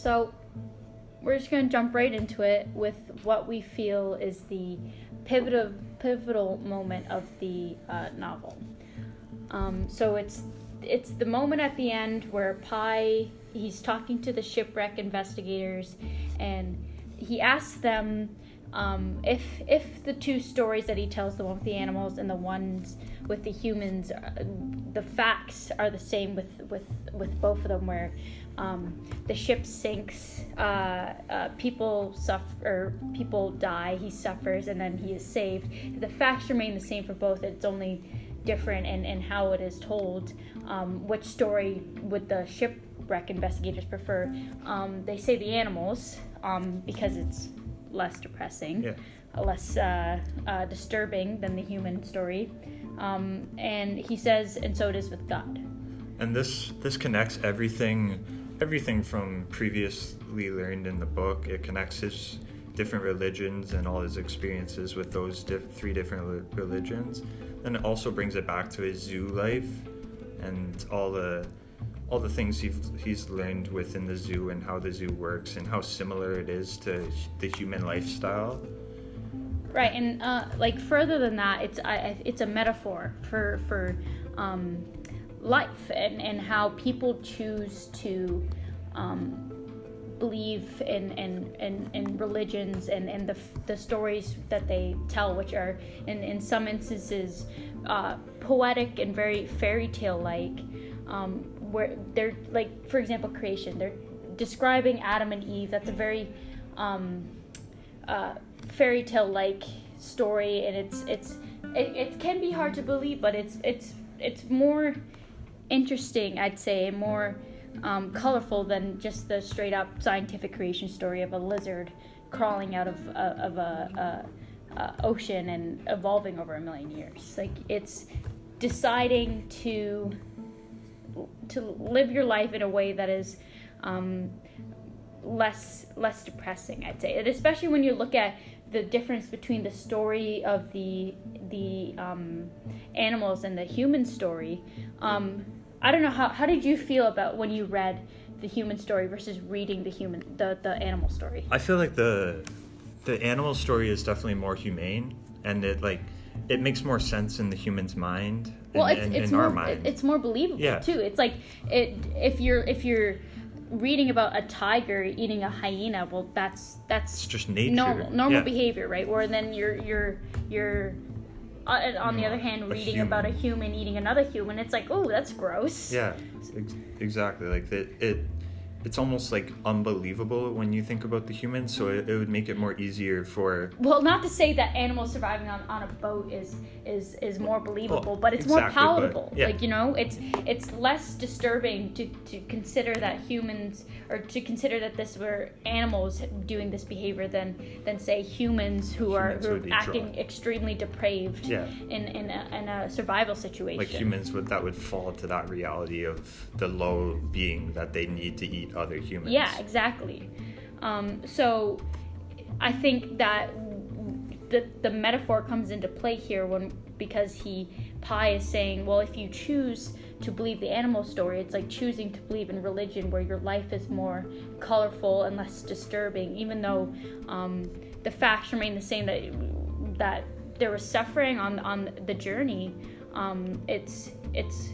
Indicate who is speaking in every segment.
Speaker 1: So we're just going to jump right into it with what we feel is the pivotal pivotal moment of the uh, novel. Um, so it's it's the moment at the end where Pi he's talking to the shipwreck investigators, and he asks them um, if if the two stories that he tells, the one with the animals and the ones with the humans, uh, the facts are the same with with with both of them, where um, the ship sinks, uh, uh, people suffer, people die, he suffers, and then he is saved. The facts remain the same for both. It's only different in, in how it is told. Um, which story would the shipwreck investigators prefer? Um, they say the animals um, because it's less depressing,
Speaker 2: Yeah.
Speaker 1: less uh, uh, disturbing than the human story. Um, and he says, and so it is with God.
Speaker 2: And this this connects everything everything from previously learned in the book. It connects his different religions and all his experiences with those diff- three different religions. And it also brings it back to his zoo life and all the all the things he's, learned within the zoo and how the zoo works and how similar it is to the human lifestyle.
Speaker 1: Right, and uh, like further than that, it's I- it's a metaphor for for um, life and and how people choose to um, believe in in, in, in religions and, and the the stories that they tell, which are in in some instances uh, poetic and very fairy tale like, um, where they're like for example creation. They're describing Adam and Eve. That's a very um, uh, fairy tale like story, and it's it's it, it can be hard to believe, but it's it's it's more interesting, I'd say, more um, colorful than just the straight up scientific creation story of a lizard crawling out of a, of a, a, a ocean and evolving over a million years. Like it's deciding to to live your life in a way that is um, less less depressing i'd say and especially when you look at the difference between the story of the the um, animals and the human story um, i don't know how, how did you feel about when you read the human story versus reading the human the, the animal story
Speaker 2: I feel like the the animal story is definitely more humane, and it like it makes more sense in the human's mind.
Speaker 1: well
Speaker 2: and,
Speaker 1: it's, it's
Speaker 2: in
Speaker 1: more
Speaker 2: our mind.
Speaker 1: it's more believable
Speaker 2: Yeah.
Speaker 1: too it's like it if you're if you're reading about a tiger eating a hyena well that's that's
Speaker 2: It's just nature.
Speaker 1: normal normal
Speaker 2: Yeah.
Speaker 1: behavior right or then you're you're you're uh, on the
Speaker 2: Mm,
Speaker 1: other hand reading
Speaker 2: human.
Speaker 1: about a human eating another human it's like oh that's gross
Speaker 2: Yeah, ex- exactly. Like it, it, it's almost like unbelievable when you think about the humans. So it, it would make it more easier for.
Speaker 1: well not to say that animals surviving on, on a boat is is is more believable but it's more
Speaker 2: exactly, but-
Speaker 1: palatable
Speaker 2: yeah.
Speaker 1: like you know it's it's less disturbing to to consider that humans or to consider that this were animals doing this behavior than than say humans who
Speaker 2: Humans
Speaker 1: are who are acting
Speaker 2: drawn.
Speaker 1: extremely depraved
Speaker 2: Yeah.
Speaker 1: in in a, in a survival situation
Speaker 2: Like humans would that would fall to that reality of the low being that they need to eat other humans.
Speaker 1: Yeah, exactly. Um, so I think that the the metaphor comes into play here when because he Pi is saying, well, if you choose to believe the animal story, it's like choosing to believe in religion where your life is more colorful and less disturbing, even though um, the facts remain the same that that there was suffering on on the journey. Um, it's it's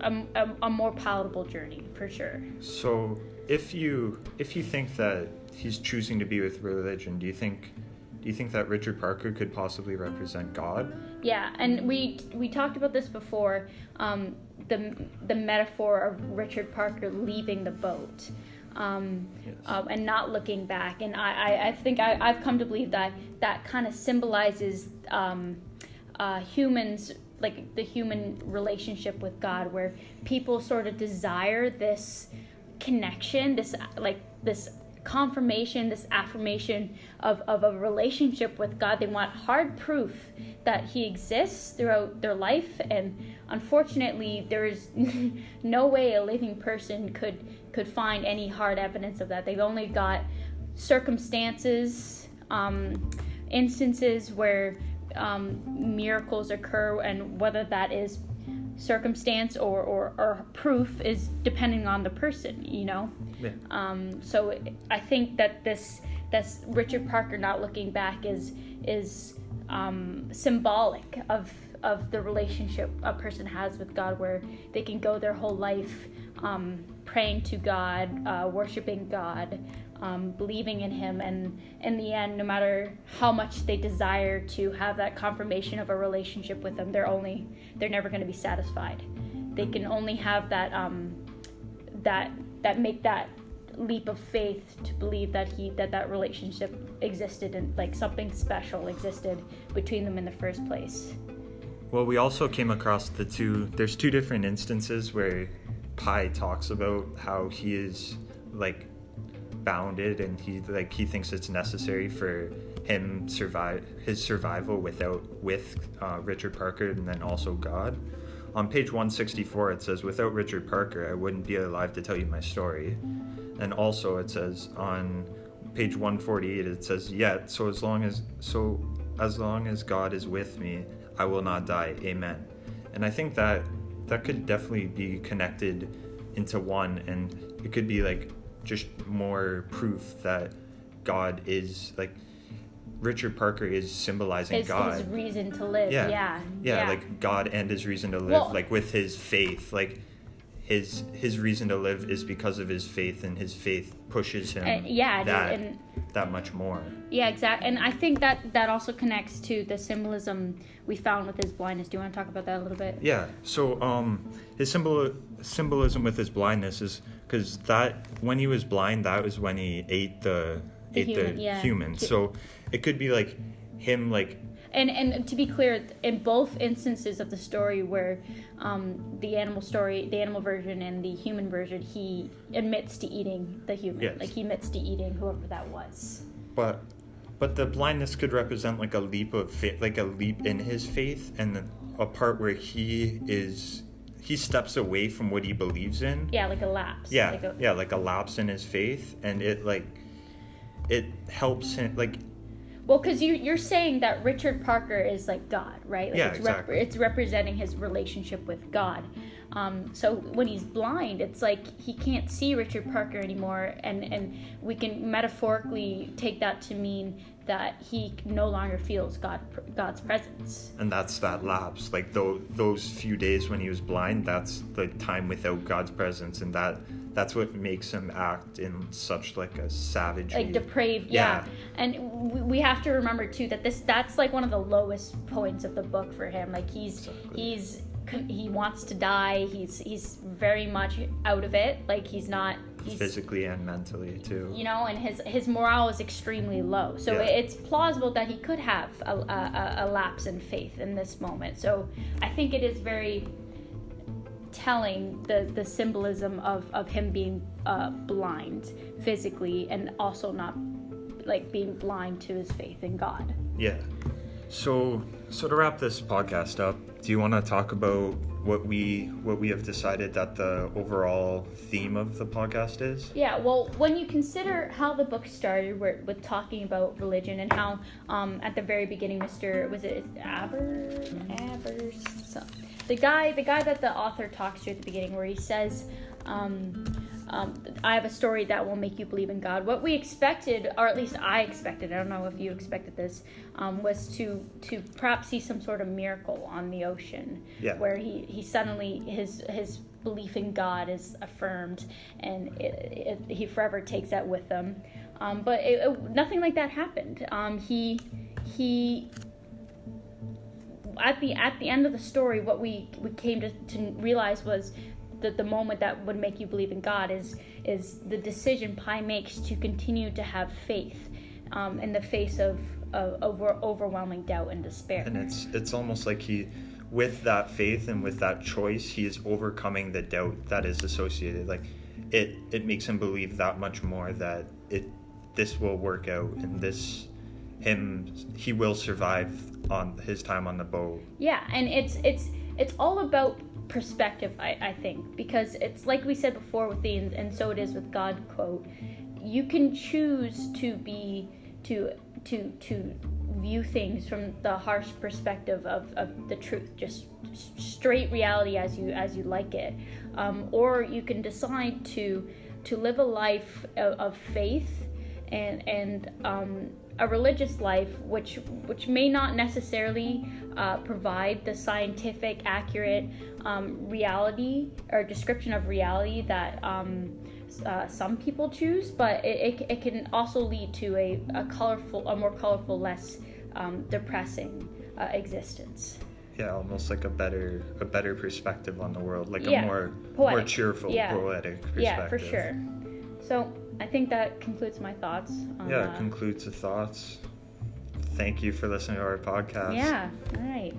Speaker 1: a, a, a more palatable journey for sure.
Speaker 2: So if you if you think that he's choosing to be with religion, do you think do you think that Richard Parker could possibly represent God?
Speaker 1: Yeah, and we we talked about this before. Um, the the metaphor of Richard Parker leaving the boat. Um,
Speaker 2: Yes.
Speaker 1: uh, and not looking back, and I, I, I think I, I've come to believe that that kind of symbolizes um, uh, humans, like the human relationship with God, where people sort of desire this connection, this like this confirmation, this affirmation of, of a relationship with God. They want hard proof that He exists throughout their life, and unfortunately, there is no way a living person could could find any hard evidence of that. They've only got circumstances, um, instances where um, miracles occur, and whether that is circumstance or, or, or proof is depending on the person, you know?
Speaker 2: Yeah.
Speaker 1: Um, so I think that this this Richard Parker not looking back is is um, symbolic of of the relationship a person has with God, where they can go their whole life um, praying to God, uh, worshiping God, um, believing in Him, and in the end, no matter how much they desire to have that confirmation of a relationship with Him, they're only they're never going to be satisfied. They can only have that um, that that make that leap of faith to believe that he that that relationship existed and like something special existed between them in the first place.
Speaker 2: Well, we also came across the two. There's two different instances where Pi talks about how he is like bounded and he like he thinks it's necessary for him survive his survival without with uh, Richard Parker and then also God. On page 164 it says without Richard Parker I wouldn't be alive to tell you my story. And also it says on page 148 it says yet so as long as so as long as God is with me I will not die. Amen. And I think that that could definitely be connected into one and it could be like just more proof that God is like Richard Parker is symbolizing
Speaker 1: His,
Speaker 2: God.
Speaker 1: his reason to live. Yeah.
Speaker 2: yeah.
Speaker 1: Yeah.
Speaker 2: like God and his reason to live,
Speaker 1: Well-
Speaker 2: like with his faith, like his his reason to live is because of his faith, and his faith pushes him.
Speaker 1: And- yeah,
Speaker 2: that
Speaker 1: and
Speaker 2: that much more.
Speaker 1: yeah, exactly. And I think that that also connects to the symbolism we found with his blindness. Do you want to talk about that a little bit?
Speaker 2: Yeah. So um, his symbol symbolism with his blindness is because that when he was blind, that was when he ate the,
Speaker 1: The
Speaker 2: ate
Speaker 1: human,
Speaker 2: the
Speaker 1: yeah.
Speaker 2: human. So it could be like him, like
Speaker 1: And and to be clear, in both instances of the story where um, the animal story, the animal version and the human version, he admits to eating the human.
Speaker 2: Yes.
Speaker 1: Like he admits to eating whoever that was.
Speaker 2: But but the blindness could represent like a leap of faith, like a leap in his faith, and a part where he is he steps away from what he believes in.
Speaker 1: Yeah, like a lapse.
Speaker 2: Yeah,
Speaker 1: Like a,
Speaker 2: yeah, like a lapse in his faith, and it like it helps him like
Speaker 1: Well, because you you're saying that Richard Parker is like God, right? Like
Speaker 2: Yeah,
Speaker 1: it's
Speaker 2: exactly.
Speaker 1: it's representing his relationship with God. Um, so when he's blind, it's like he can't see Richard Parker anymore, and and we can metaphorically take that to mean that he no longer feels God God's presence.
Speaker 2: and that's that lapse. Like those those few days when he was blind that's the time without god's presence. And that that's what makes him act in such like a savage
Speaker 1: like depraved yeah,
Speaker 2: Yeah.
Speaker 1: and we, we have to remember too that this that's like one of the lowest points of the book for him. Like he's
Speaker 2: Exactly.
Speaker 1: he's he wants to die. He's he's very much out of it. Like he's not he's
Speaker 2: physically and mentally too.
Speaker 1: You know and his his morale is extremely low. So
Speaker 2: Yeah.
Speaker 1: it's plausible that he could have a, a, a lapse in faith in this moment. So i think it is very telling the the symbolism of of him being uh, blind physically and also not like being blind to his faith in god.
Speaker 2: Yeah. So so to wrap this podcast up do you want to talk about what we what we have decided that the overall theme of the podcast is?
Speaker 1: Yeah, well, when you consider how the book started, with talking about religion and how, um, at the very beginning, Mister was it Aber Aber the guy the guy that the author talks to at the beginning, where he says, um, um, "I have a story that will make you believe in God." What we expected, or at least I expected, I don't know if you expected this, um, was to to perhaps see some sort of miracle on the ocean,
Speaker 2: Yeah.
Speaker 1: where he he suddenly his his belief in God is affirmed, and it, it, he forever takes that with him. Um, but it, nothing like that happened. Um, he he at the at the end of the story, what we we came to, to realize was that the moment that would make you believe in God is is the decision Pi makes to continue to have faith um, in the face of, of over, overwhelming doubt and despair.
Speaker 2: and it's it's almost like he with that faith and with that choice he is overcoming the doubt that is associated like it it makes him believe that much more that it this will work out and this him he will survive on his time on the boat
Speaker 1: Yeah, and it's it's it's all about perspective, I, I think, because it's like we said before with the and, so it is with God quote. You can choose to be to to to view things from the harsh perspective of, of the truth, just straight reality as you as you like it, um, or you can decide to to live a life of, of faith and and um, a religious life, which which may not necessarily uh, provide the scientific, accurate um, reality or description of reality that um, uh, some people choose, but it, it, it, can also lead to a, a colorful, a more colorful, less um, depressing uh, existence.
Speaker 2: Yeah, almost like a better a better perspective on the world, like
Speaker 1: Yeah.
Speaker 2: a more
Speaker 1: Poetic.
Speaker 2: more cheerful,
Speaker 1: Yeah.
Speaker 2: poetic perspective.
Speaker 1: Yeah, for sure. So I think that concludes my thoughts. On,
Speaker 2: Yeah,
Speaker 1: uh,
Speaker 2: it concludes the thoughts. Thank you for listening to our podcast.
Speaker 1: yeah. All right.